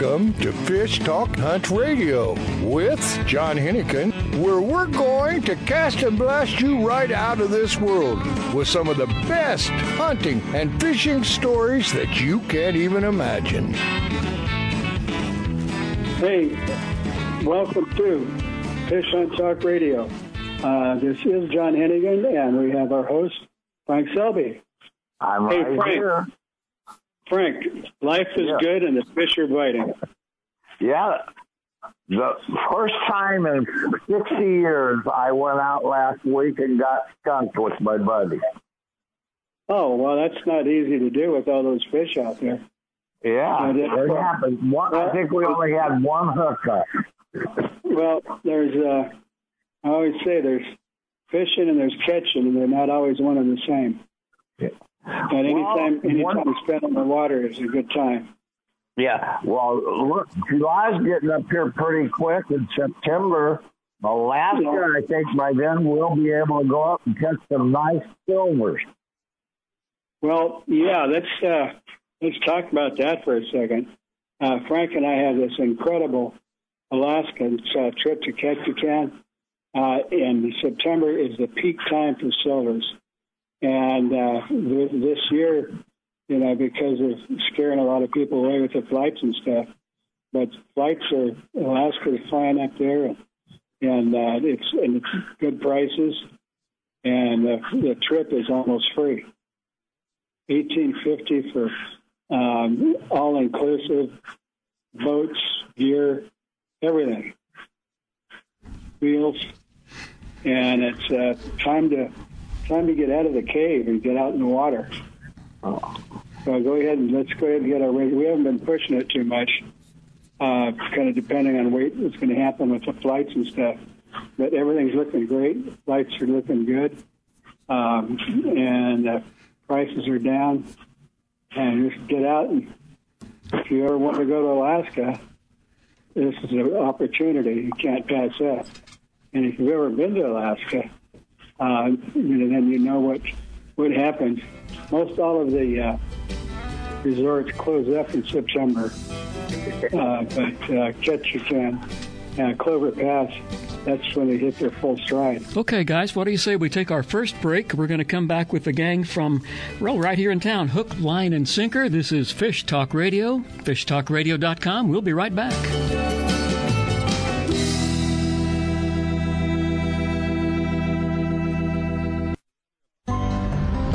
Welcome to Fish Talk Hunt Radio with John Hennigan, where we're going to cast and blast you right out of this world with some of the best hunting and fishing stories that you can't even imagine. Hey, welcome to Fish Hunt Talk Radio. Uh, this is John Hennigan, and we have our host, Frank Selby. I'm Hey, right Frank. here. Frank, life is Yeah. good and the fish are biting. Yeah. The first time in 60 years, I went out last week and got skunked with my buddy. Oh, well, that's not easy to do with all those fish out there. Yeah, it happened. One, I think we only had one hookup. Well, there's, uh, I always say there's fishing and there's catching, and they're not always one and the same. But anytime, Well, anytime one- you spend on the water is a good time. Yeah. Well, look, July's getting up here pretty quick. In September, Alaska, Yeah. I think by then we'll be able to go up and catch some nice silvers. Well, yeah, let's uh, let's talk about that for a second. Uh, Frank and I have this incredible Alaskan uh, trip to Ketchikan, uh, and September is the peak time for silvers. And uh, th- this year, you know, because of scaring a lot of people away with the flights and stuff, but flights are Alaska flying up there, and, and uh, it's and it's good prices, and the trip is almost free. Eighteen fifty for um, all inclusive boats, gear, everything, wheels, and it's uh, time to time to get out of the cave and get out in the water. So go ahead and let's go ahead and get our rate. We haven't been pushing it too much, uh, kind of depending on wait, what's going to happen with the flights and stuff. But everything's looking great. Flights are looking good, um, and uh, prices are down. And just get out and if you ever want to go to Alaska, this is an opportunity you can't pass up. And if you've ever been to Alaska, uh, you know, then you know what what happens. Most all of the uh, resorts close up in September, uh, but uh, Ketchikan, uh, Clover Pass, that's when they hit their full stride. Okay, guys, what do you say we take our first break? We're going to come back with the gang from, well, right here in town, Hook, Line, and Sinker. This is Fish Talk Radio, fishtalkradio.com. We'll be right back.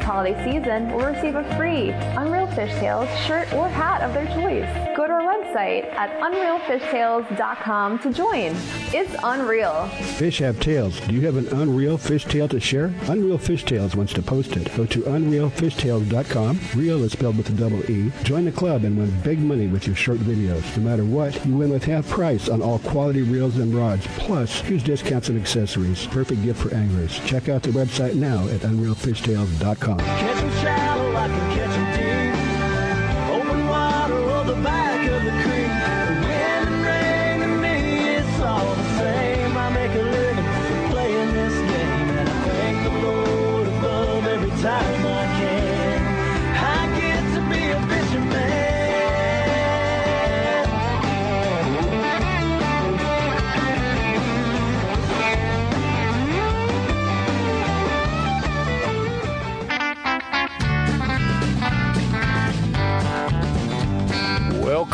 this holiday season will receive a free Unreal Fishtails shirt or hat of their choice. Go to our website at unrealfishtails.com to join. It's unreal. Fish have tails. Do you have an Unreal Fish Tale to share? Unreal Fish Tales wants to post it. Go to unrealfishtails.com. Real is spelled with a double E. Join the club and win big money with your short videos. No matter what, you win with half price on all quality reels and rods, plus huge discounts and accessories. Perfect gift for anglers. Check out the website now at unrealfishtails.com. Catching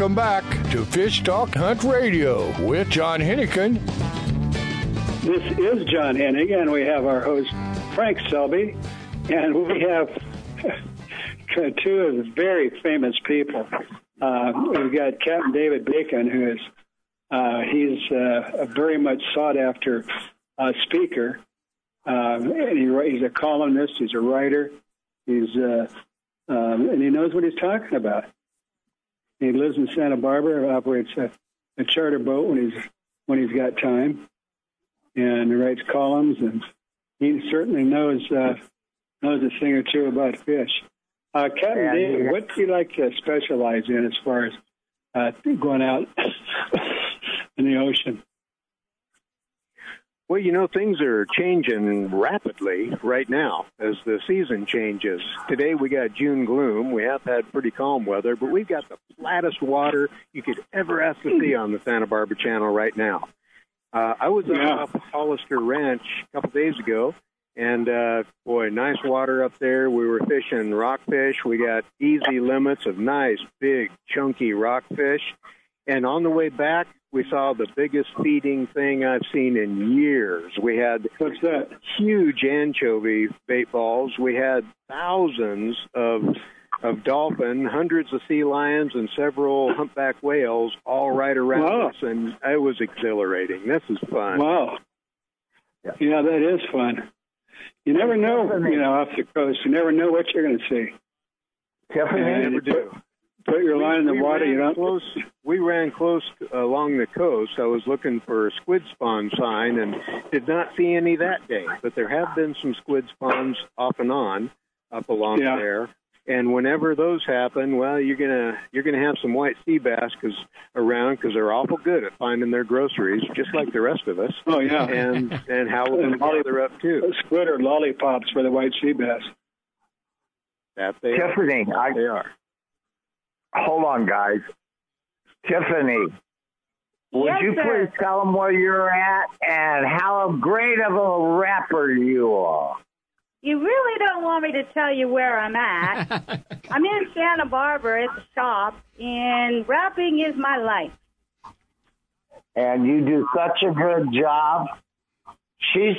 Welcome back to Fish Talk Hunt Radio with John Hennigan. This is John Hennig, and we have our host, Frank Selby, and we have two of the very famous people. Uh, we've got Captain David Bacon, who is uh, he's uh, a very much sought after uh, speaker. Um, and he, he's a columnist, he's a writer, he's uh, um, and he knows what he's talking about. He lives in Santa Barbara, operates a, a charter boat when he's when he's got time, and he writes columns, and he certainly knows uh, knows a thing or two about fish. Uh, Captain Yeah, David, what do you like to specialize in as far as uh, going out in the ocean? Well, you know, things are changing rapidly right now as the season changes. Today we got June gloom. We have had pretty calm weather, but we've got the flattest water you could ever ask to see on the Santa Barbara Channel right now. Uh, I was Yeah. up at Hollister Ranch a couple days ago, and uh, boy, nice water up there. We were fishing rockfish. We got easy limits of nice, big, chunky rockfish. And on the way back, we saw the biggest feeding thing I've seen in years. We had What's that? huge anchovy bait balls. We had thousands of of dolphin, hundreds of sea lions, and several humpback whales all right around Wow. us, and it was exhilarating. This is fun. Wow. Yeah, that is fun. You never know, you know, off the coast. You never know what you're going to see. I And never do. Put, put your line in the We water. ran You don't. Close, we ran close along the coast. I was looking for a squid spawn sign and did not see any that day. But there have been some squid spawns off and on up along Yeah. there. And whenever those happen, well, you're gonna you're gonna have some white sea bass 'cause around because they're awful good at finding their groceries, just like the rest of us. Oh yeah. And and how will And them gather up too? Squid or lollipops for the white sea bass. That they are. Tiffany, I, They are. Hold on, guys. Tiffany, would Yes, you sir. please tell them where you're at and how great of a rapper you are? You really don't want me to tell you where I'm at. I'm in Santa Barbara at the shop, and rapping is my life. and you do such a good job. She's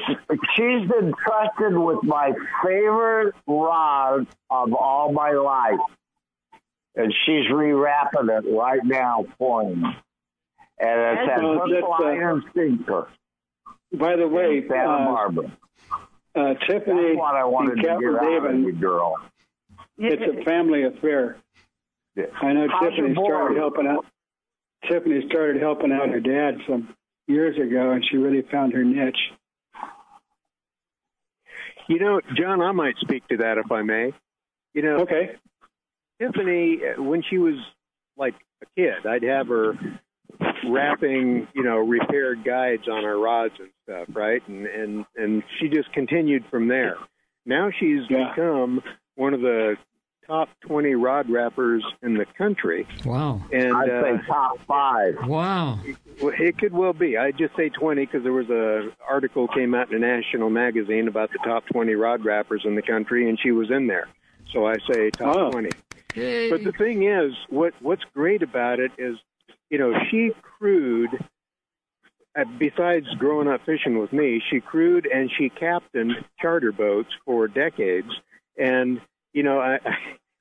she's been trusted with my favorite rod of all my life, and she's rewrapping it right now for me. And it's a Well, hook, that's, uh, line, and sinker. By the way, in Santa uh, Barbara. uh, Tiffany That's what I wanted to Captain get out of you, girl. it's a family affair. I know How's Tiffany started helping out. Tiffany started helping out her dad some years ago, and she really found her niche. You know, John, I might speak to that if I may. You know, Okay. Tiffany, uh, when she was like a kid, I'd have her wrapping, you know, repaired guides on her rods and stuff, right? And and and she just continued from there. Now she's Yeah. become one of the top 20 rod wrappers in the country, Wow. and I'd uh, say top five. Wow. well, it could well be. I just say 20 because there was a article came out in a national magazine about the top 20 rod wrappers in the country, and she was in there. So I say top Oh. 20. But the thing is, what what's great about it is, you know, she crewed. Uh, besides growing up fishing with me, she crewed and she captained charter boats for decades, And you know, I,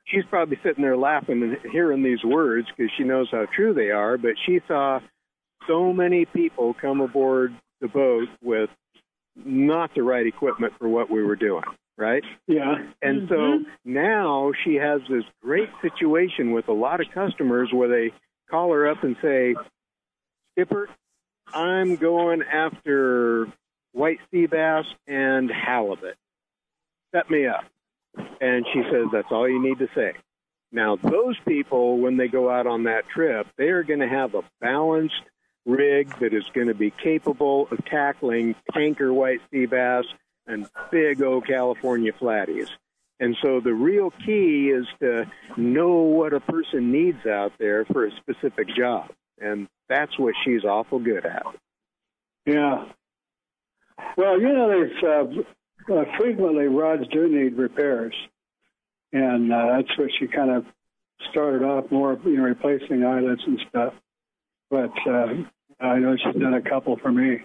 she's probably sitting there laughing and hearing these words because she knows how true they are. But she saw so many people come aboard the boat with not the right equipment for what we were doing, right? Yeah. And so mm-hmm. now she has this great situation with a lot of customers where they call her up and say, Skipper, I'm going after white sea bass and halibut. Set me up. And she says, That's all you need to say. Now, those people, when they go out on that trip, they are going to have a balanced rig that is going to be capable of tackling tanker white sea bass and big old California flatties. And so the real key is to know what a person needs out there for a specific job. And that's what she's awful good at. Yeah. Well, you know, there's uh, uh, frequently rods do need repairs, and uh, that's what she kind of started off more, you know, replacing eyelets and stuff. But uh, I know she's done a couple for me,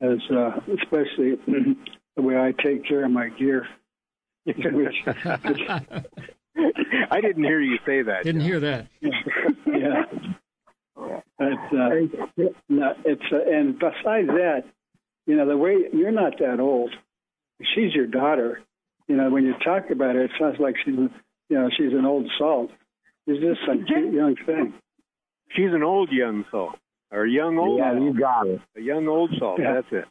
as uh, especially the way I take care of my gear. which, which, I didn't hear you say that. Didn't hear that. yeah. But, uh, no, it's uh, and besides that, you know, the way you're not that old. She's your daughter. You know, when you talk about her, it sounds like she's, you know, she's an old salt. She's just a cute young thing. She's an old young salt, or a young old. Yeah, you got it. A young old salt. Yeah. That's it.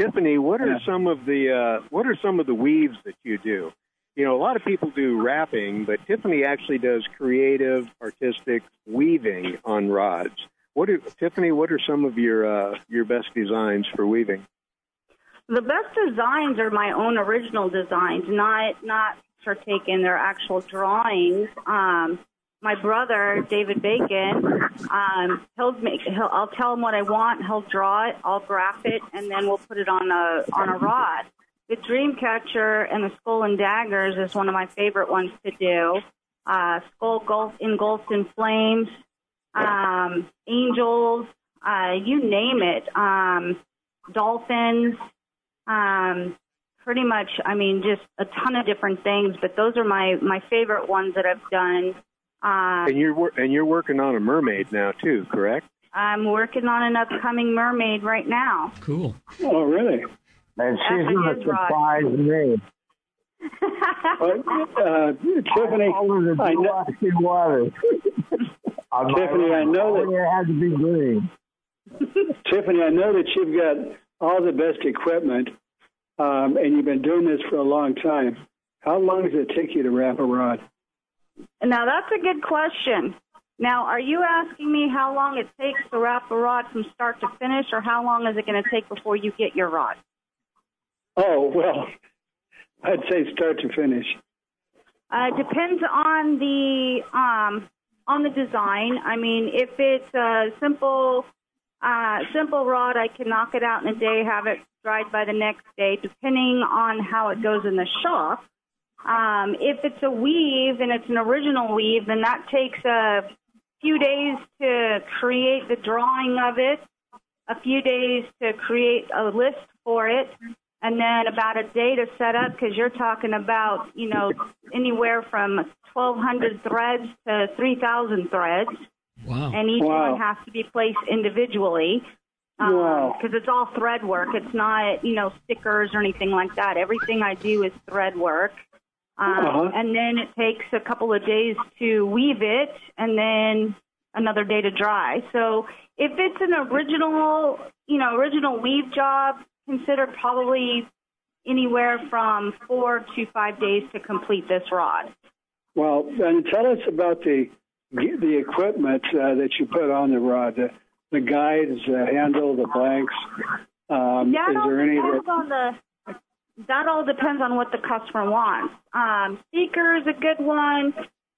Tiffany, what are Yeah. some of the uh, what are some of the weaves that you do? You know, a lot of people do wrapping, but Tiffany actually does creative, artistic weaving on rods. What are, Tiffany? What are some of your uh, your best designs for weaving? The best designs are my own original designs, not not are taken. They're actual drawings. Um, my brother David Bacon, um, he'll make. He'll, I'll tell him what I want. He'll draw it. I'll graph it, and then we'll put it on a on a rod. The Dreamcatcher and the Skull and Daggers is one of my favorite ones to do. Uh, skull gulf, engulfed in flames, um, angels, uh, you name it. Um, dolphins, um, pretty much. I mean, just a ton of different things. But those are my my favorite ones that I've done. Uh, And you're wor- and you're working on a mermaid now too, correct? I'm working on an upcoming mermaid right now. Cool. Oh, really? And she's a going to surprise me. Well, uh, Tiffany, All of the I know, blue waters. Tiffany, I know that- Only it had to be green. Tiffany, I know that you've got all the best equipment, um, and you've been doing this for a long time. How long does it take you to wrap a rod? Now that's a good question. Now, are you asking me how long it takes to wrap a rod from start to finish, or how long is it going to take before you get your rod? Oh, well, I'd say start to finish. Uh, depends on the um, on the design. I mean, if it's a simple uh, simple rod, I can knock it out in a day, have it dried by the next day, depending on how it goes in the shop. Um, if it's a weave and it's an original weave, then that takes a few days to create the drawing of it, a few days to create a list for it, and then about a day to set up because you're talking about, you know, anywhere from 1,200 threads to 3,000 threads, Wow. and each Wow. one has to be placed individually. Wow. Because it's all thread work. It's not, you know, stickers or anything like that. Everything I do is thread work. Um, Uh-huh. And then it takes a couple of days to weave it, and then another day to dry. So if it's an original, you know, original weave job, consider probably anywhere from four to five days to complete this rod. Well, then tell us about the the equipment uh, that you put on the rod, the, the guides, the handle, the blanks. Um, That is there any that, on the. That all depends on what the customer wants. Um, Seeker is a good one.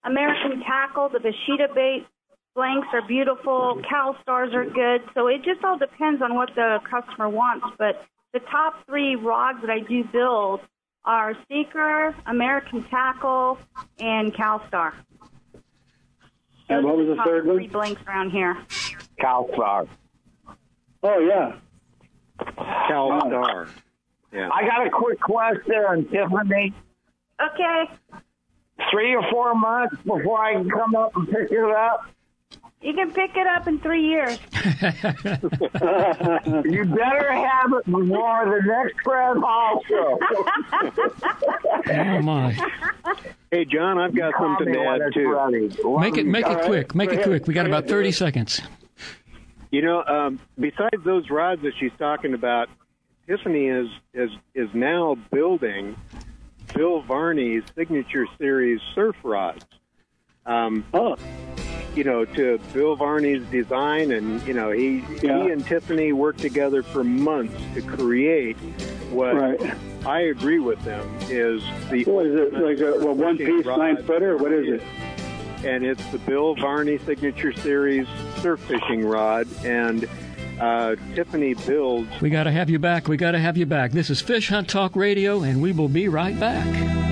American Tackle, the Vashita bait blanks are beautiful. Cal stars are good. So it just all depends on what the customer wants. But the top three rods that I do build are Seeker, American Tackle, and Cal Calstar. and what was the Top third three one? blanks around here. Calstar. Oh yeah. Calstar. Yeah. I got a quick question, Tiffany. Okay. Three or four months before I can come up and pick it up. You can pick it up in three years. you better have it before the next Fred Hall show. Oh my! Hey, John, I've got Call something to when add too. Make it make it right. quick. Make Go it ahead. quick. We got Go about ahead, thirty seconds. You know, um, besides those rods that she's talking about, Tiffany is is is now building Bill Varney's signature series surf rods. Um, oh. You know, to Bill Varney's design, and you know, he Yeah. he and Tiffany worked together for months to create what Right. I agree with them is the What is it? Like a, a one piece nine footer? What is it? and it's the Bill Varney Signature Series surf fishing rod, and uh, Tiffany builds. We got to have you back. We got to have you back. This is Fish Hunt Talk Radio, and we will be right back.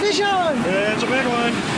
Fish on! It's a big one.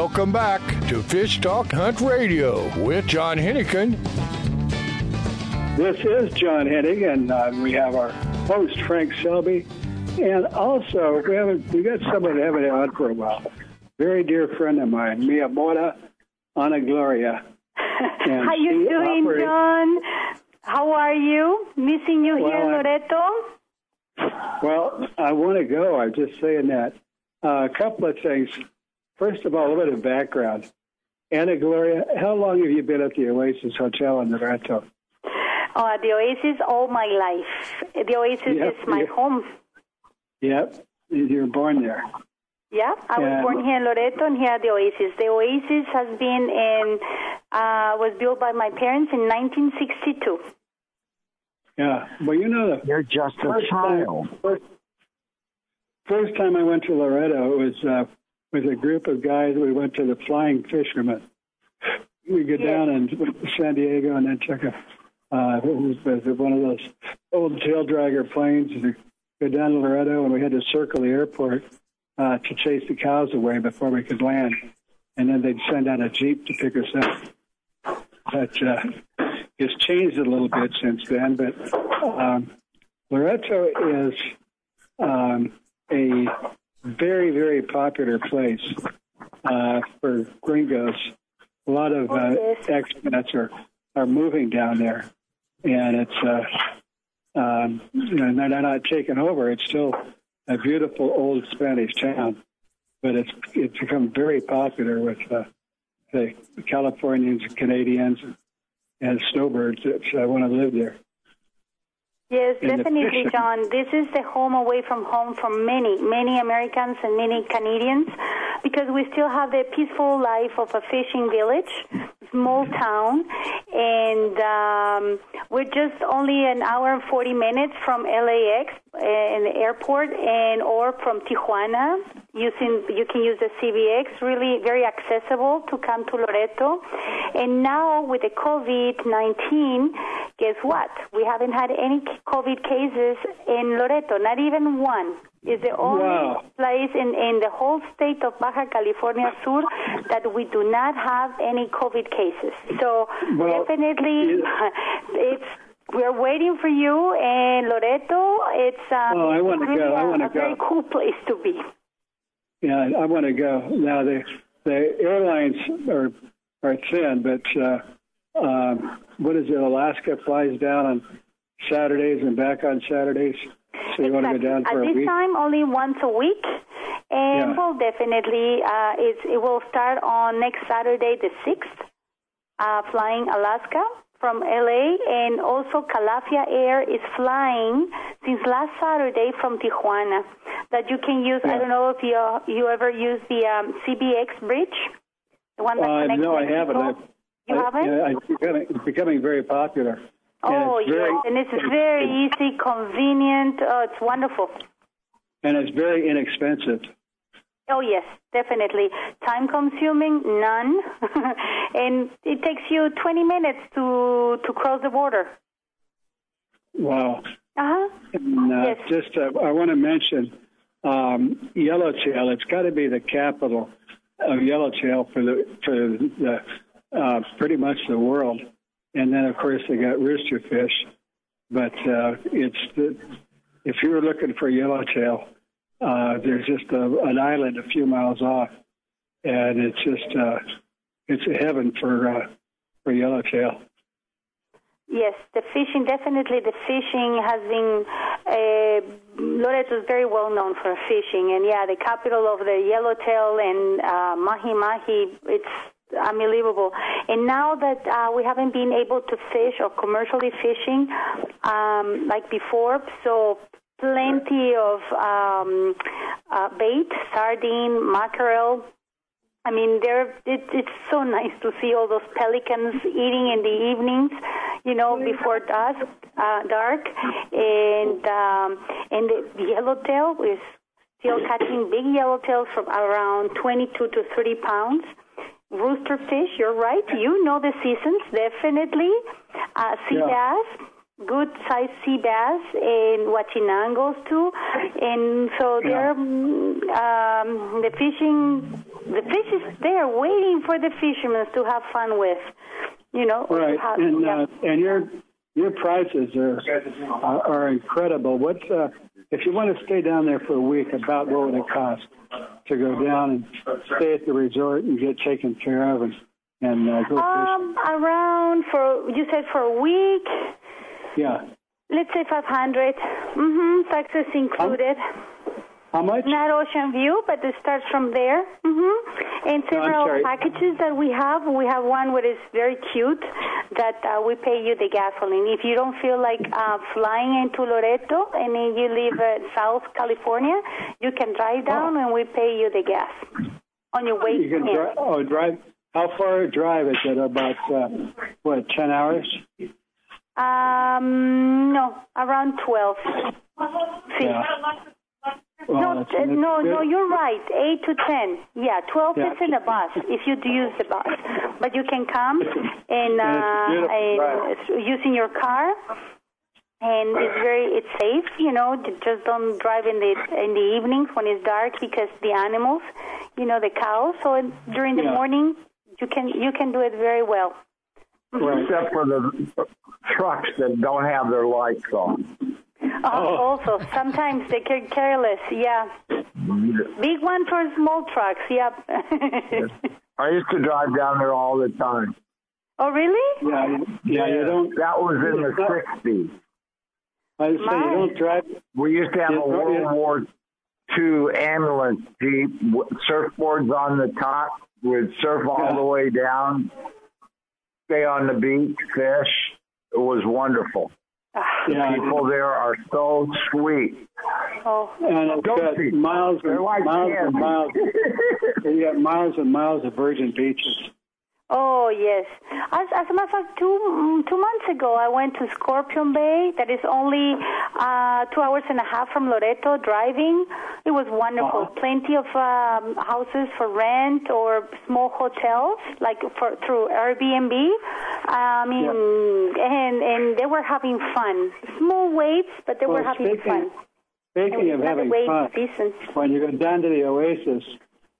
Welcome back to Fish Talk Hunt Radio with John Hennigan. This is John Hennig, and uh, we have our host Frank Selby, and also we haven't we got someone that haven't had on for a while. Very dear friend of mine, Mia Mora Ana Gloria. And How you doing, operates- John? How are you? Missing you here in Well, I- Loreto? Well, I want to go. I'm just saying that. Uh, a couple of things. First of all, a little bit of background. Anna Gloria, how long have you been at the Oasis Hotel in Loreto? Uh, the Oasis all my life. The Oasis Yep, is my yep. home. Yep, you were born there. Yeah, I was Yeah. born here in Loreto and here at the Oasis. The Oasis has been in, uh, was built by my parents in 1962. Yeah. Well, you know the You're just a first child. Time, first, first time I went to Loreto, it was uh, with a group of guys. We went to the Flying Fisherman. We go down and went to San Diego and then took a uh, it was, it was one of those old tail dragger planes to go down to Loreto, and we had to circle the airport uh, to chase the cows away before we could land. And then they'd send out a jeep to pick us up. But uh, it's changed a little bit since then. But um, Loreto is um, a very, very popular place uh, for gringos. A lot of uh, expats are, are moving down there, and it's uh, um, you know they're not taken over. It's still a beautiful old Spanish town, but it's it's become very popular with uh, the Californians, Canadians, and snowbirds that uh, want to live there. Yes, definitely, John. This is the home away from home for many, many Americans and many Canadians because we still have the peaceful life of a fishing village, small town, and um, we're just only an hour and 40 minutes from LAX in the airport and or from Tijuana using you can use the CBX really very accessible to come to Loreto and now with the COVID-19 guess what we haven't had any COVID cases in Loreto not even one is the only Wow. place in, in the whole state of Baja California Sur that we do not have any COVID cases. So Well, definitely, it's we're waiting for you in Loreto. It's uh, Oh, I wanna really go. I a- wanna a very go. cool place to be. Yeah, I want to go. Now the the airlines are are thin, but uh, um, what is it? Alaska flies down on Saturdays and back on Saturdays. So you want to go down At for a this week? time, only once a week, and Yeah. well, definitely, uh, it's, it will start on next Saturday, the sixth, uh, flying Alaska from LA, and also Calafia Air is flying since last Saturday from Tijuana. That you can use. I don't know if you you ever use the um, CBX bridge, the one that Uh, connects no, I haven't. I, You I, haven't? Yeah, it's becoming, it's becoming very popular. And Oh yes, very, and it's very easy, convenient. Oh, it's wonderful. and it's very inexpensive. Oh yes, definitely. Time consuming, none, and it takes you 20 minutes to to cross the border. Wow. Uh huh. And, uh, Yes. Just, uh, I want to mention um, Yellowtail. It's got to be the capital of Yellowtail for the for the uh, pretty much the world. And then, of course, they got roosterfish. But uh, it's the, if you were looking for Yellowtail, uh, there's just a, an island a few miles off, and it's just uh, it's a heaven for uh, for Yellowtail. Yes, the fishing definitely. The fishing has been uh, Loreto is very well known for fishing, and yeah, the capital of the yellowtail and uh, mahi mahi. It's unbelievable. And now that uh, we haven't been able to fish or commercially fishing um, like before, so plenty of um, uh, bait, sardine, mackerel, I mean, they're, it, it's so nice to see all those pelicans eating in the evenings, you know, before dusk, uh, dark, and um, and the, the yellowtail is still catching big yellowtails from around 22 to 30 pounds. Rooster fish, you're right. You know the seasons, definitely. Uh, sea Yeah. bass, good sized sea bass, and Huachinangos too. And so they're um, the fishing. The fish is there, waiting for the fishermen to have fun with. You know, Right, and yeah. uh, and your your prices are are, are incredible. What's uh, if you want to stay down there for a week? About what would it cost to go down and stay at the resort and get taken care of and and uh, go fishing? um, around for you said for a week. Yeah, Let's say 500. Mm-hmm. Taxes included. how much? Not Ocean View, but it starts from there. Mm-hmm. And several sorry. packages that we have. We have one that is very cute that uh, we pay you the gasoline. If you don't feel like uh, flying into Loreto and then you live uh, South California, you can drive down and we pay you the gas on your way You can dri- oh drive. How far a drive is it? About uh, what ten hours? Um, no, around 12 feet. Yeah. Well, No, uh, no, no, you're right. Eight to ten. Yeah, twelve Yeah. is in the bus if you do use the bus, but you can come and, uh, and right. using your car, and it's very it's safe. You know, just don't drive in the in the evenings when it's dark because the animals, you know, the cows. So during the Yeah. morning, you can you can do it very well. Except for the trucks that don't have their lights on. Uh, oh, also, sometimes they get careless. Yeah, big one for small trucks. Yep. I used to drive down there all the time. oh, really? Yeah, you- yeah, you don't. That was in the '60s. I would say My. you don't drive. We used to have a Yeah, World War II ambulance jeep, surfboards on the top. We'd surf all Yeah. the way down, stay on the beach, fish. It was wonderful. Ah. Yeah, People there are so sweet. Oh, and it's Don't got be- miles They're and like miles and miles. You got miles and miles of virgin beaches. Oh yes. As, as a matter of fact, two mm, two months ago, I went to Scorpion Bay. That is only uh, two hours and a half from Loreto driving. It was wonderful. Plenty of um, houses for rent or small hotels, like for through Airbnb. I mean, and and they were having fun. Small waves, but they were having speaking- fun. Speaking of having fun, decent. when you go down to the Oasis,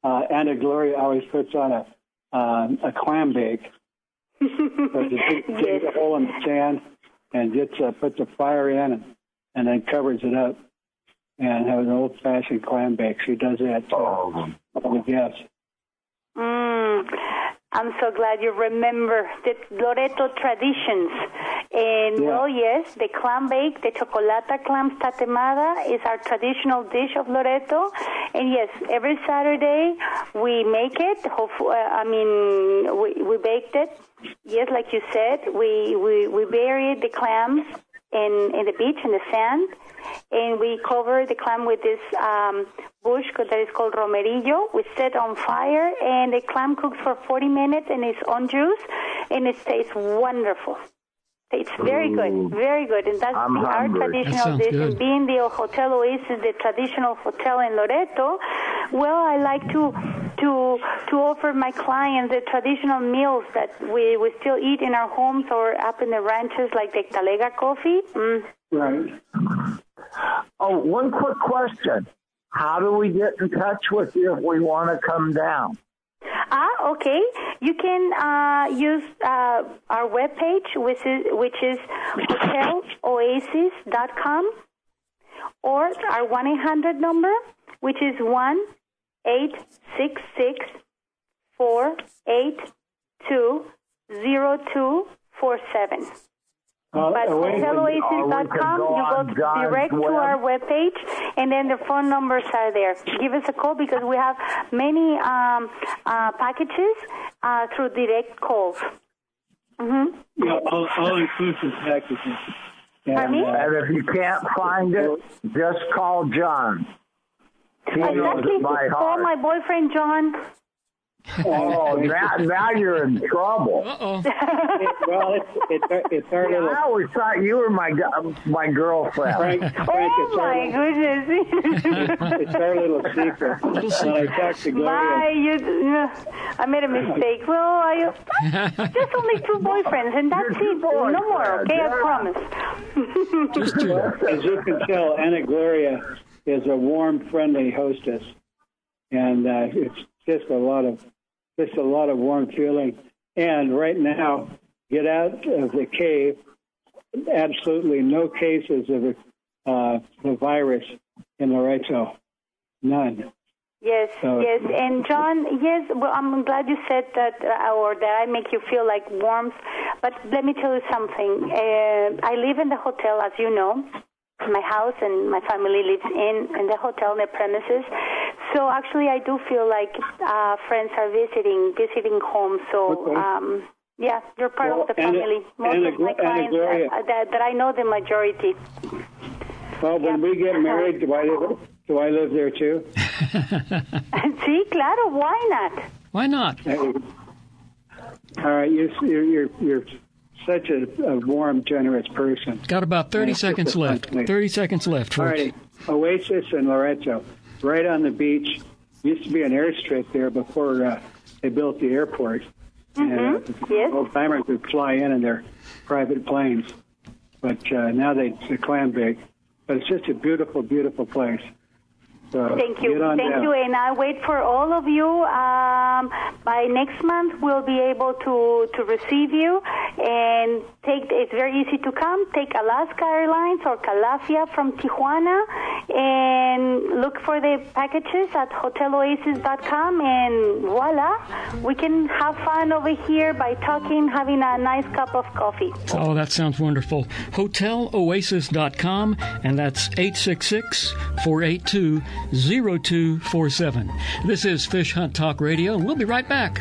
uh, Anna Gloria always puts on a um, a clam bake. So she dig- digs a hole in the sand and gets uh, puts a fire in and, and then covers it up and has an old fashioned clam bake. She does that to all the guests. Mm, I'm so glad you remember the Loreto traditions. And Yeah. well, yes, the clam bake, the chocolata clam tatemada is our traditional dish of Loreto. And yes, every Saturday we make it. Hopefully, uh, I mean, we, we baked it. Yes, like you said, we, we, we buried the clams in, in the beach, in the sand, and we cover the clam with this um, bush that is called romerillo. We set on fire, and the clam cooks for 40 minutes and its on juice, and it tastes wonderful. It's very good, very good, and that's I'm the, our hungry. That traditional dish. good. And being the Hotel Oasis, the traditional hotel in Loreto, well, I like to to to offer my clients the traditional meals that we, we still eat in our homes or up in the ranches, like the talega coffee. Mm. Right. Oh, one quick question. How do we get in touch with you if we want to come down? Ah, okay. You can uh, use uh, our webpage, which is, which is hoteloasis.com, or our 1 800 number, which is 1 866 482 0247. Uh, But Oasis- hoteloasis.com, go you go direct to web. our webpage, and then the phone numbers are there. Give us a call because we have many um, uh, packages uh, through direct calls. hmm Yeah, all, all inclusive packages. And, Pardon uh, And if you can't find it, just call John. He knows Exactly. Call my boyfriend John. Oh, now, now you're in trouble. Uh-oh. well, it's, it's, our- it's our Yeah, little I always thought you were my gu- my girlfriend. Frank. Frank Oh it's, our, my goodness! it's our little secret. When I talked to Bye. Gloria, You, I made a mistake. Well, I just only two boyfriends, and that's it. two No more. boyfriends, Okay, I promise. Just two. as you can tell, Anna Gloria is a warm, friendly hostess, and uh, it's just a lot of just a lot of warm feeling. And right now, get out of the cave. Absolutely no cases of uh, the virus in Loreto. None. Yes, So- yes, and John, yes, well, I'm glad you said that, uh, or that I make you feel like warmth. But let me tell you something. Uh, I live in the hotel, as you know. My house and my family lives in in the hotel, in the premises. So actually, I do feel like uh, friends are visiting visiting home. So. Okay. Um, yeah, you're part Well, of the Anna- family. Most Anna of my Glo- Anna clients Gloria. uh, that, that I know the majority. Well, when we get married, do I live, do I live there too? See, claro, why not? Why not? All right, you, you're you're you're such a, a warm, generous person. Got about 30 And seconds left. 30 seconds left, All folks. righty. Oasis in Loreto, right on the beach. Used to be an airstrip there before uh, they built the airport. And uh, old timers would fly in in their private planes. But uh, now they it's a clam bake. But it's just a beautiful, beautiful place. So Thank you. Thank down. you. And I wait for all of you. Um, by next month, we'll be able to, to receive you. And take. it's very easy to come. Take Alaska Airlines or Calafia from Tijuana and look for the packages at hoteloasis.com. And voila, we can have fun over here by talking, having a nice cup of coffee. Oh, that sounds wonderful. HotelOasis.com, and that's 866 482 0247. This is Fish Hunt Talk Radio, and we'll be right back.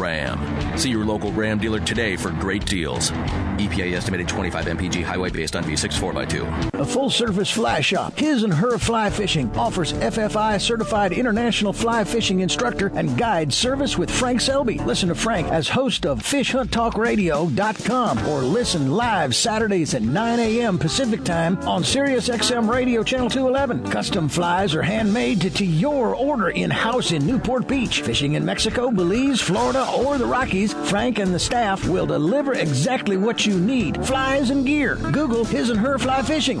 Ram. See your local Ram dealer today for great deals. EPA estimated 25 mpg highway based on V6 4x2. A full service fly shop, his and her fly fishing, offers FFI certified international fly fishing instructor and guide service with Frank Selby. Listen to Frank as host of FishHuntTalkRadio.com or listen live Saturdays at 9 a.m. Pacific Time on Sirius XM Radio Channel 211. Custom flies are handmade to, to your order in house in Newport Beach. Fishing in Mexico, Belize, Florida, or the Rockies, Frank and the staff will deliver exactly what you need flies and gear. Google his and her fly fishing.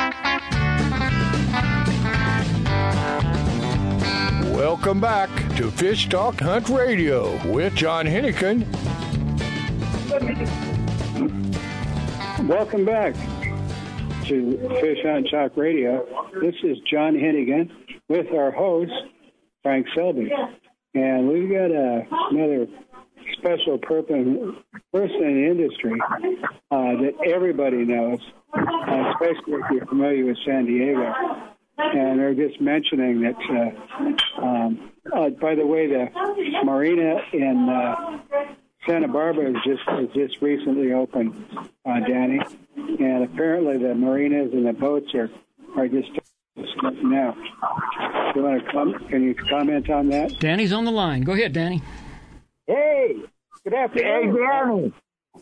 Welcome back to Fish Talk Hunt Radio with John Hennigan. Welcome back to Fish Hunt Talk Radio. This is John Hennigan with our host, Frank Selby. And we've got uh, another special person, person in the industry uh, that everybody knows, uh, especially if you're familiar with San Diego. And they're just mentioning that, uh, um, uh, by the way, the marina in uh, Santa Barbara has just has just recently opened, uh, Danny, and apparently the marinas and the boats are are just now. You want to come? Can you comment on that? Danny's on the line. Go ahead, Danny. Hey, Good afternoon. Hey, Danny.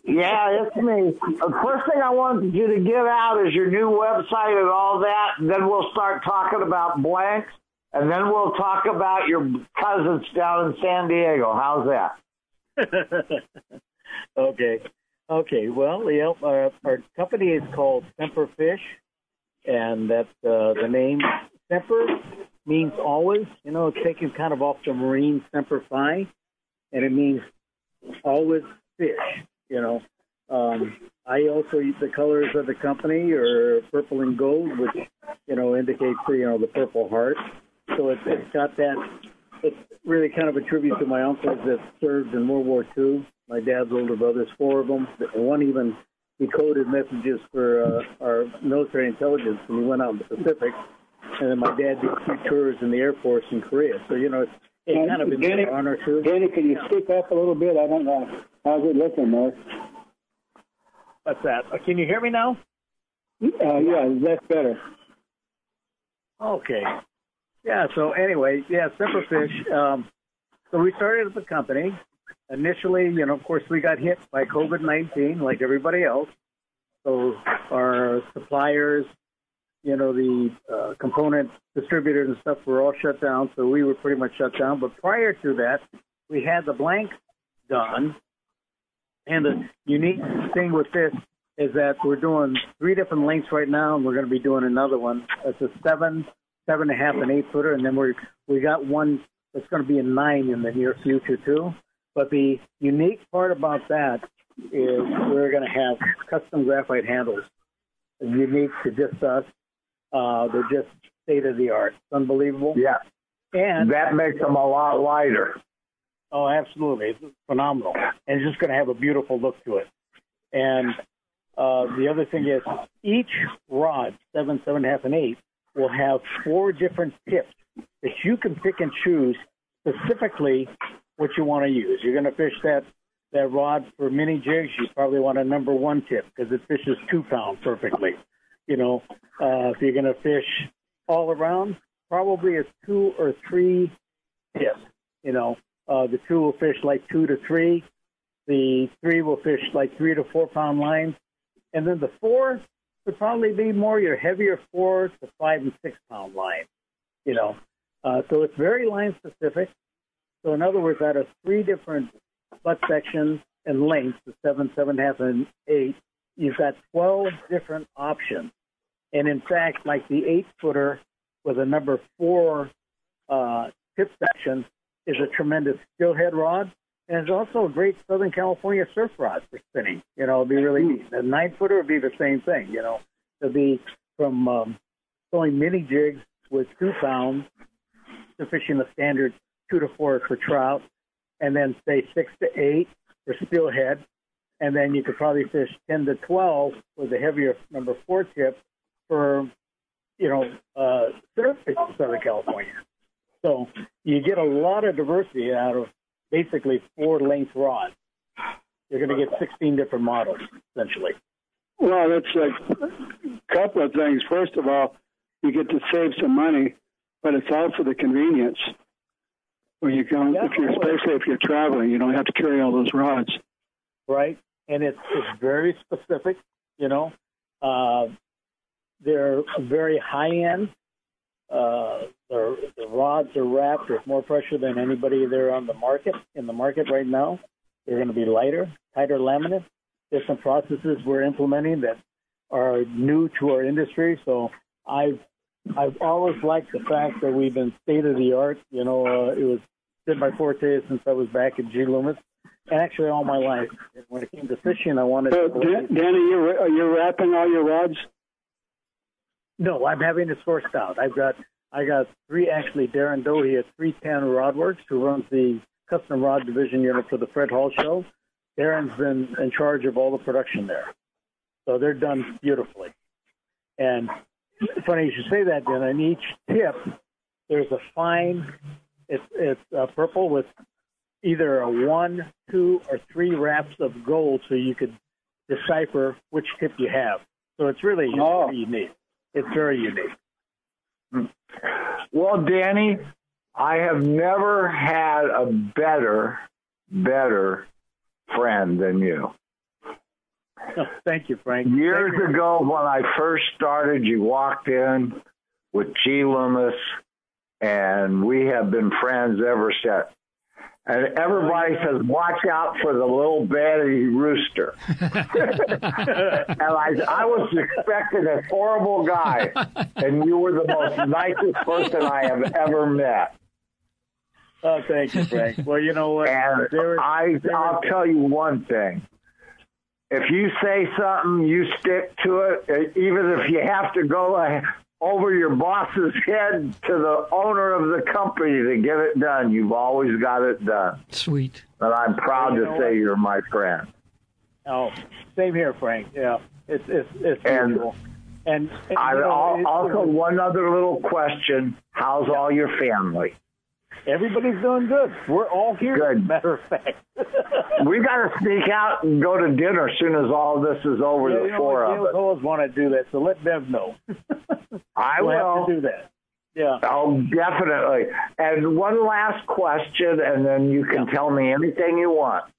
Yeah, it's me. The first thing I wanted you to get out is your new website and all that, and then we'll start talking about blanks, and then we'll talk about your cousins down in San Diego. How's that? okay. Okay. Well, our, our company is called Semper Fish, and that's uh, the name. Semper means always. You know, it's taken kind of off the marine semper fi, and it means always fish. You know, um, I also the colors of the company are purple and gold, which you know indicates you know the Purple Heart. So it's, it's got that. It's really kind of a tribute to my uncles that served in World War II. My dad's older brothers, four of them. One even decoded messages for uh, our military intelligence when he went out in the Pacific. And then my dad did two tours in the Air Force in Korea. So you know, it's, it's kind of Danny, an honor too. Danny, can you speak up a little bit? I don't know. How's it looking Mark? What's that? Uh, Can you hear me now? Uh, yeah, that's better. Okay. Yeah. So anyway, yeah, Semperfish. Um, so we started the company. Initially, you know, of course, we got hit by COVID nineteen like everybody else. So our suppliers, you know, the uh, component distributors and stuff were all shut down. So we were pretty much shut down. But prior to that, we had the blank done. And the unique thing with this is that we're doing three different lengths right now, and we're going to be doing another one. It's a seven, seven and a half, and eight footer, and then we we got one that's going to be a nine in the near future too. But the unique part about that is we're going to have custom graphite handles, unique to just us. Uh, they're just state of the art. It's unbelievable. Yeah. And that makes them a lot lighter. Oh, absolutely. It's phenomenal. And it's just going to have a beautiful look to it. And uh, the other thing is each rod, seven, seven and a half, and eight, will have four different tips that you can pick and choose specifically what you want to use. You're going to fish that, that rod for mini jigs. You probably want a number one tip because it fishes two pound perfectly. You know, uh, if you're going to fish all around, probably a two or three tip. You know, uh, the two will fish like two to three. The three will fish like three to four pound lines. And then the four would probably be more your heavier four to five and six pound line. You know, uh, so it's very line specific. So in other words, out of three different butt sections and lengths, the seven, seven and a half, and eight, you've got 12 different options. And in fact, like the eight footer with a number four uh, tip section is a tremendous steelhead rod. And it's also a great Southern California surf rod for spinning. You know, it'd be really neat. The nine footer would be the same thing. You know, it'd be from um, throwing mini jigs with two pounds to fishing the standard two to four for trout, and then say six to eight for steelhead, and then you could probably fish ten to twelve with a heavier number four tip for, you know, uh, surf in Southern California. So you get a lot of diversity out of basically four length rods. You're going to get 16 different models essentially. Well, that's a couple of things. First of all, you get to save some money, but it's also the convenience. When you go, if you're especially if you're traveling, you don't have to carry all those rods. right? And it's it's very specific. You know, uh, they're very high end. Uh, the, the rods are wrapped with more pressure than anybody there on the market in the market right now. They're going to be lighter, tighter laminate. There's some processes we're implementing that are new to our industry. So I've I've always liked the fact that we've been state of the art. You know, uh, it was been my forte since I was back at G Loomis, and actually all my life. When it came to fishing, I wanted to. Dan- Danny, you're you're wrapping all your rods. No, I'm having it sourced out. I've got I got three actually. Darren Dohe at 310 Rodworks, who runs the custom rod division unit for the Fred Hall show. Darren's been in charge of all the production there, so they're done beautifully. And funny you should say that. Then on each tip, there's a fine. It's it's uh, purple with either a one, two, or three wraps of gold, so you could decipher which tip you have. So it's really it's very unique. It's very unique. Well, Danny, I have never had a better, better friend than you. Oh, thank you, Frank. Years you. ago, when I first started, you walked in with G. Loomis, and we have been friends ever since. And everybody says, watch out for the little Betty rooster. and I, I was expecting a horrible guy, and you were the most nicest person I have ever met. Oh, thank you, Frank. Well, you know what? And There- I, there- I'll tell you one thing. If you say something, you stick to it, uh, even if you have to go over your boss's head to the owner of the company to get it done. You've always got it done. Sweet. And I'm proud You to say what? you're my friend. Oh, same here, Frank. Yeah, it's it's it's And usual. And, and I, you know, also, one other little question. How's all your family? Everybody's doing good. We're all here. Good. Matter of fact. We got to sneak out and go to dinner as soon as all this is over, yeah, the you know, four what, of us. always want to do that, so let Bev know. I we'll will. have to do that. Yeah. Oh, definitely. And one last question, and then you can tell me anything you want.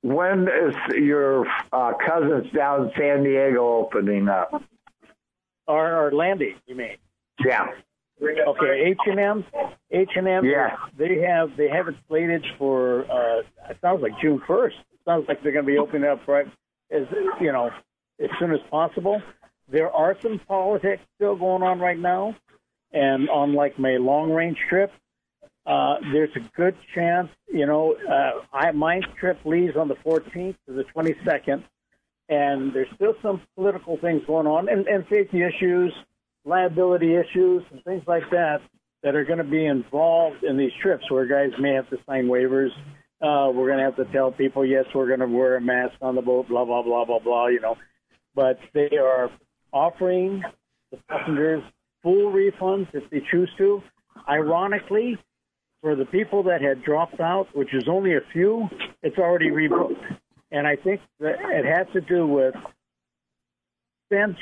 When is your uh, cousins down in San Diego opening up? Or, or Landy, you mean? Yeah. Okay, H and M, H and M. Yeah. They have they have it slated for. Uh, it sounds like June first. Sounds like they're going to be opening up right as you know as soon as possible. There are some politics still going on right now, and on like my long range trip, uh, there's a good chance. You know, uh, I my trip leaves on the 14th to the 22nd, and there's still some political things going on and, and safety issues liability issues and things like that that are going to be involved in these trips where guys may have to sign waivers. Uh, we're going to have to tell people, yes, we're going to wear a mask on the boat, blah, blah, blah, blah, blah, you know. But they are offering the passengers full refunds if they choose to. Ironically, for the people that had dropped out, which is only a few, it's already rebooked. And I think that it has to do with since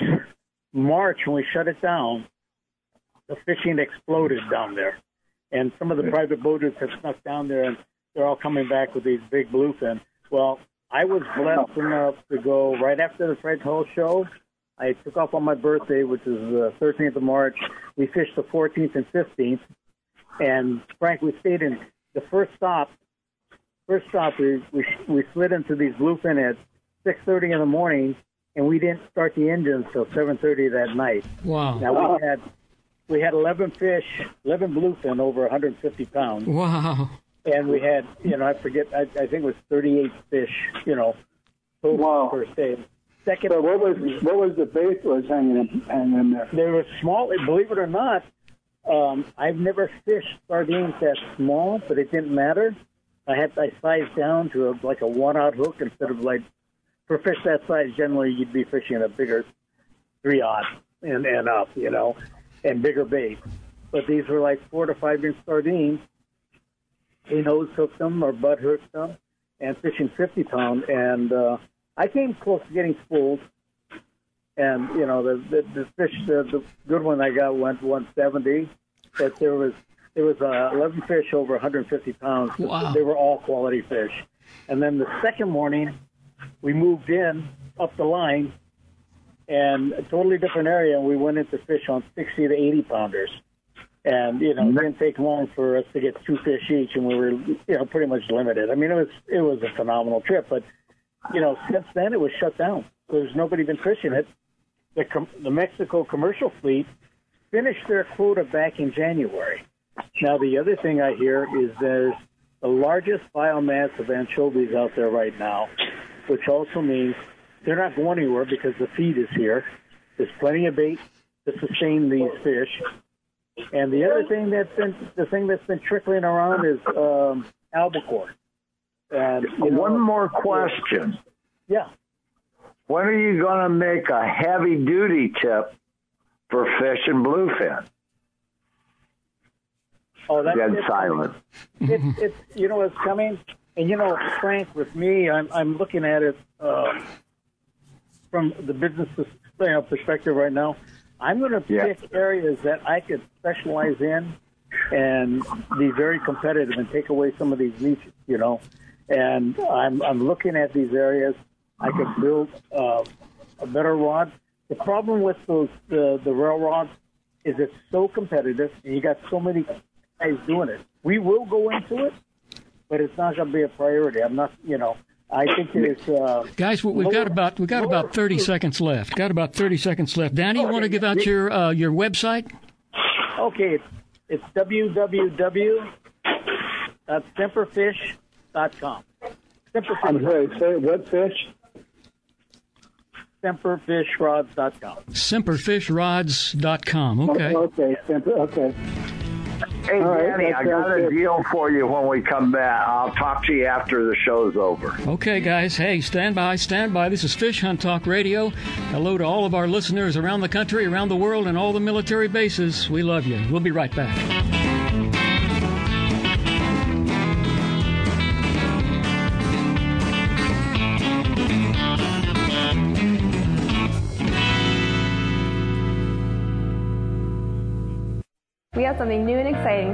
March when we shut it down, the fishing exploded down there. And some of the private boaters have snuck down there and they're all coming back with these big bluefin. Well, I was blessed enough to go right after the Fred Hall show. I took off on my birthday, which is the 13th of March. We fished the 14th and 15th. And Frank, we stayed in the first stop. First stop, we we, we slid into these bluefin at 6:30 in the morning, and we didn't start the engines till 7:30 that night. Wow. Now we had we had 11 fish, 11 bluefin over 150 pounds, Wow. and we had you know I forget I, I think it was 38 fish you know total per day. Second, So what was what was the bait was hanging in, hanging in there? they were small. Believe it or not, um, I've never fished sardines that small, but it didn't matter. I had I sized down to a, like a one-out hook instead of like for fish that size. Generally, you'd be fishing a bigger three odd and and up, you know, and bigger bait. But these were like four to five inch sardines. He nose hooked them or butt hooked them, and fishing 50 pound. And uh, I came close to getting spooled. And you know the the, the fish the, the good one I got went 170, but there was there was uh, 11 fish over 150 pounds. Wow. They were all quality fish. And then the second morning, we moved in up the line, and a totally different area. And we went into fish on 60 to 80 pounders. And you know, it didn't take long for us to get two fish each, and we were you know pretty much limited. I mean, it was it was a phenomenal trip, but you know, since then it was shut down. There's nobody been fishing it. The com- the Mexico commercial fleet finished their quota back in January. Now the other thing I hear is there's the largest biomass of anchovies out there right now, which also means they're not going anywhere because the feed is here. There's plenty of bait to sustain these fish. And the other thing that's been the thing that's been trickling around is um, albacore. And you know, One more question. Yeah. When are you going to make a heavy duty tip for fish and bluefin? Oh, that's Dead silent. It's it's you know it's coming, and you know Frank, with me, I'm I'm looking at it uh, from the business perspective right now. I'm going to Yeah. pick areas that I could specialize in and be very competitive and take away some of these niches, you know. and I'm I'm looking at these areas. I could build uh, a better rod. The problem with those the the rail rods is it's so competitive, and you got so many guys doing it. We will go into it, but it's not going to be a priority. I'm not, you know. I think it's uh, Guys, we- we've got about we've got about thirty seconds left. Got about thirty seconds left. Danny, you want to give out your uh, your website? Okay, it's, it's www.semperfish.com. Semperfish. I'm sorry, say what fish? Semperfishrods.com. Semperfishrods.com. Okay. Okay, simple. Okay. Hey, All right, Danny, that I got a good. deal for you when we come back. I'll talk to you after the show's over. Okay, guys. Hey, stand by, stand by. This is Fish Hunt Talk Radio. Hello to all of our listeners around the country, around the world, and all the military bases. We love you. We'll be right back. We have something new and exciting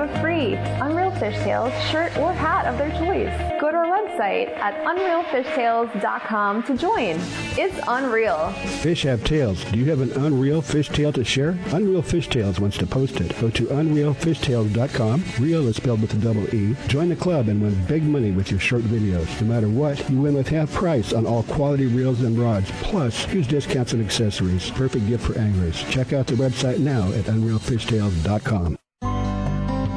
a free Unreal Fish Tales shirt or hat of their choice. Go to our website at unrealfishtales.com to join. It's unreal. Fish have tails. Do you have an unreal fish tale to share? Unreal Fish Tales wants to post it. Go to unrealfishtales.com. Real is spelled with a double E. Join the club and win big money with your short videos. No matter what, you win with half price on all quality reels and rods. Plus, huge discounts and accessories. Perfect gift for anglers. Check out the website now at unrealfishtales.com.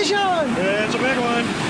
On! It's a big one.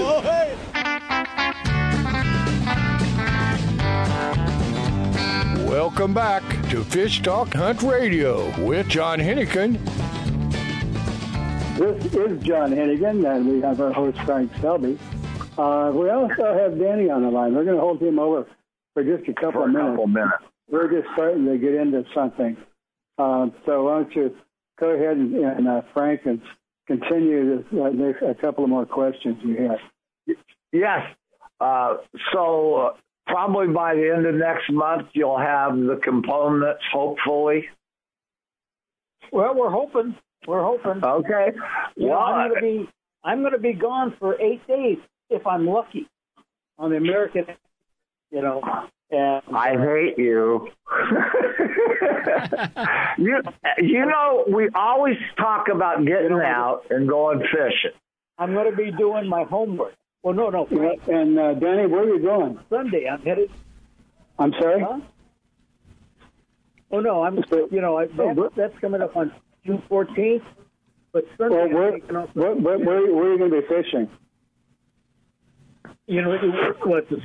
Welcome back to Fish Talk Hunt Radio with John Hennigan. This is John Hennigan, and we have our host Frank Selby. Uh, we also have Danny on the line. We're going to hold him over for just a couple For a of minutes. couple minutes. We're just starting to get into something. Uh, so why don't you go ahead and, and uh, Frank, and continue this, uh, next, a couple of more questions you have. Yes. Uh, so uh, probably by the end of next month, you'll have the components, hopefully. Well, we're hoping. We're hoping. Okay. You know, Well, I'm going to be I'm going to be gone for eight days if I'm lucky on the American You know, and I hate you. you. You know, we always talk about getting out and going fishing. I'm going to be doing my homework. Well, no, no. Yeah, and uh, Danny, where are you going? Sunday, I'm headed. I'm sorry. Huh? Oh no, I'm. You know, I, that, that's coming up on June 14th. But Sunday, Well, I'm where, off. where, where, where, where are you going to be fishing? You know, it, what the,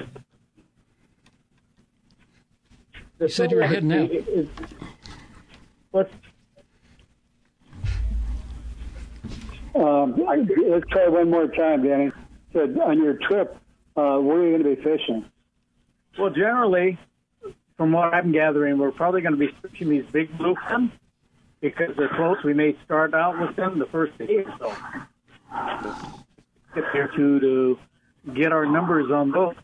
You said you were heading out. What's Um, let's try one more time, Danny. On your trip, uh, where are you going to be fishing? well, generally, from what I'm gathering, we're probably going to be fishing these big bluefin because they're close. We may start out with them the first day or so. Get there to to get our numbers on those.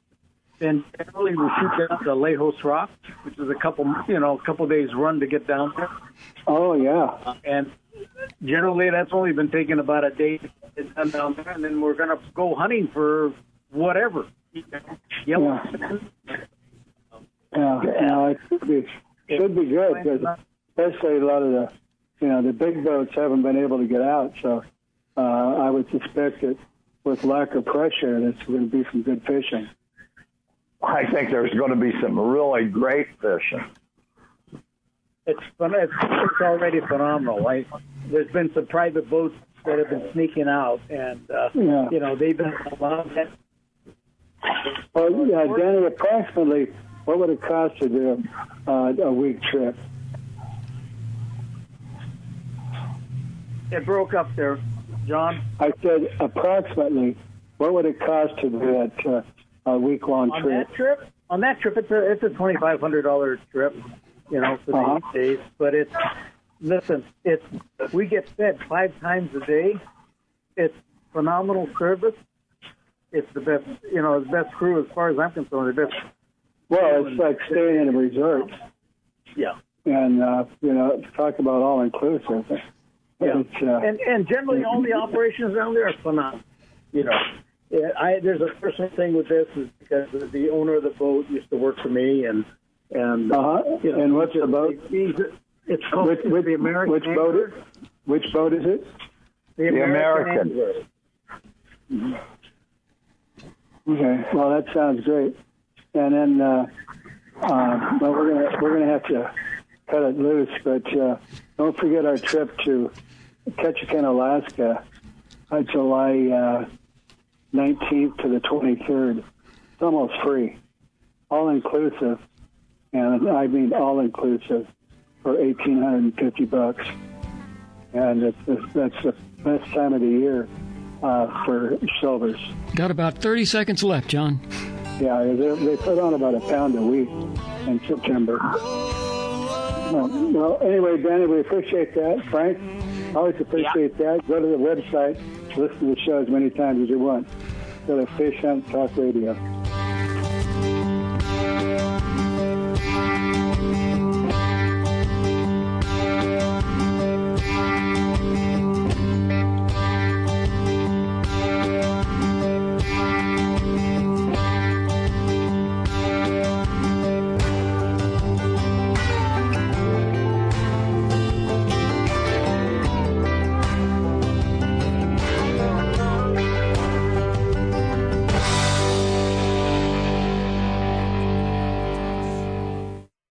Then generally we shoot down to Alijos Rock, which is a couple, you know, a couple days run to get down there. Oh yeah, and generally that's only been taking about a day to get done down there, and then we're going to go hunting for whatever. Yellow. yeah, yeah. It should be should be good because especially a lot of the you know the big boats haven't been able to get out. So uh, I would suspect that with lack of pressure, that's going to be some good fishing. I think there's going to be some really great fishing. It's fun. It's, it's already phenomenal. I, there's been some private boats that have been sneaking out, and uh, Yeah. you know they've been allowed that. Oh yeah, Danny. Approximately, what would it cost to do uh, a week trip? It broke up there, John. I said approximately, what would it cost to do that uh, a week long trip? On that trip, on that trip, it's a it's a twenty five hundred dollar trip, you know, for the Uh-huh. eight days. But it's listen, it's we get fed five times a day. It's phenomenal service. It's the best, you know, the best crew as far as I'm concerned. The best. Well, it's like staying in a resort. Yeah. And uh, you know, talk about all inclusive. Yeah. Uh, and and generally all the operations down there are phenomenal. You know, I there's a personal thing with this is because the owner of the boat used to work for me, and and Uh-huh. you know, And what's the boat? he's- It's called which, which, the American which boat? Is, which boat is it? The American. Angler. Okay. Well, that sounds great. And then, uh, uh, well, we're gonna we're gonna have to cut it loose, but uh, don't forget our trip to Ketchikan, Alaska, uh, July uh, 19th to the 23rd. It's almost free, all inclusive, and I mean all inclusive for 1,850 bucks. And it's, it's, that's the best time of the year uh, for silvers. Got about 30 seconds left, John. Yeah, they, they put on about a pound a week in September. Well, well, anyway, Danny, we appreciate that. Frank, always appreciate that. Go to the website, listen to the show as many times as you want. Go to Fish Hunt Talk Radio.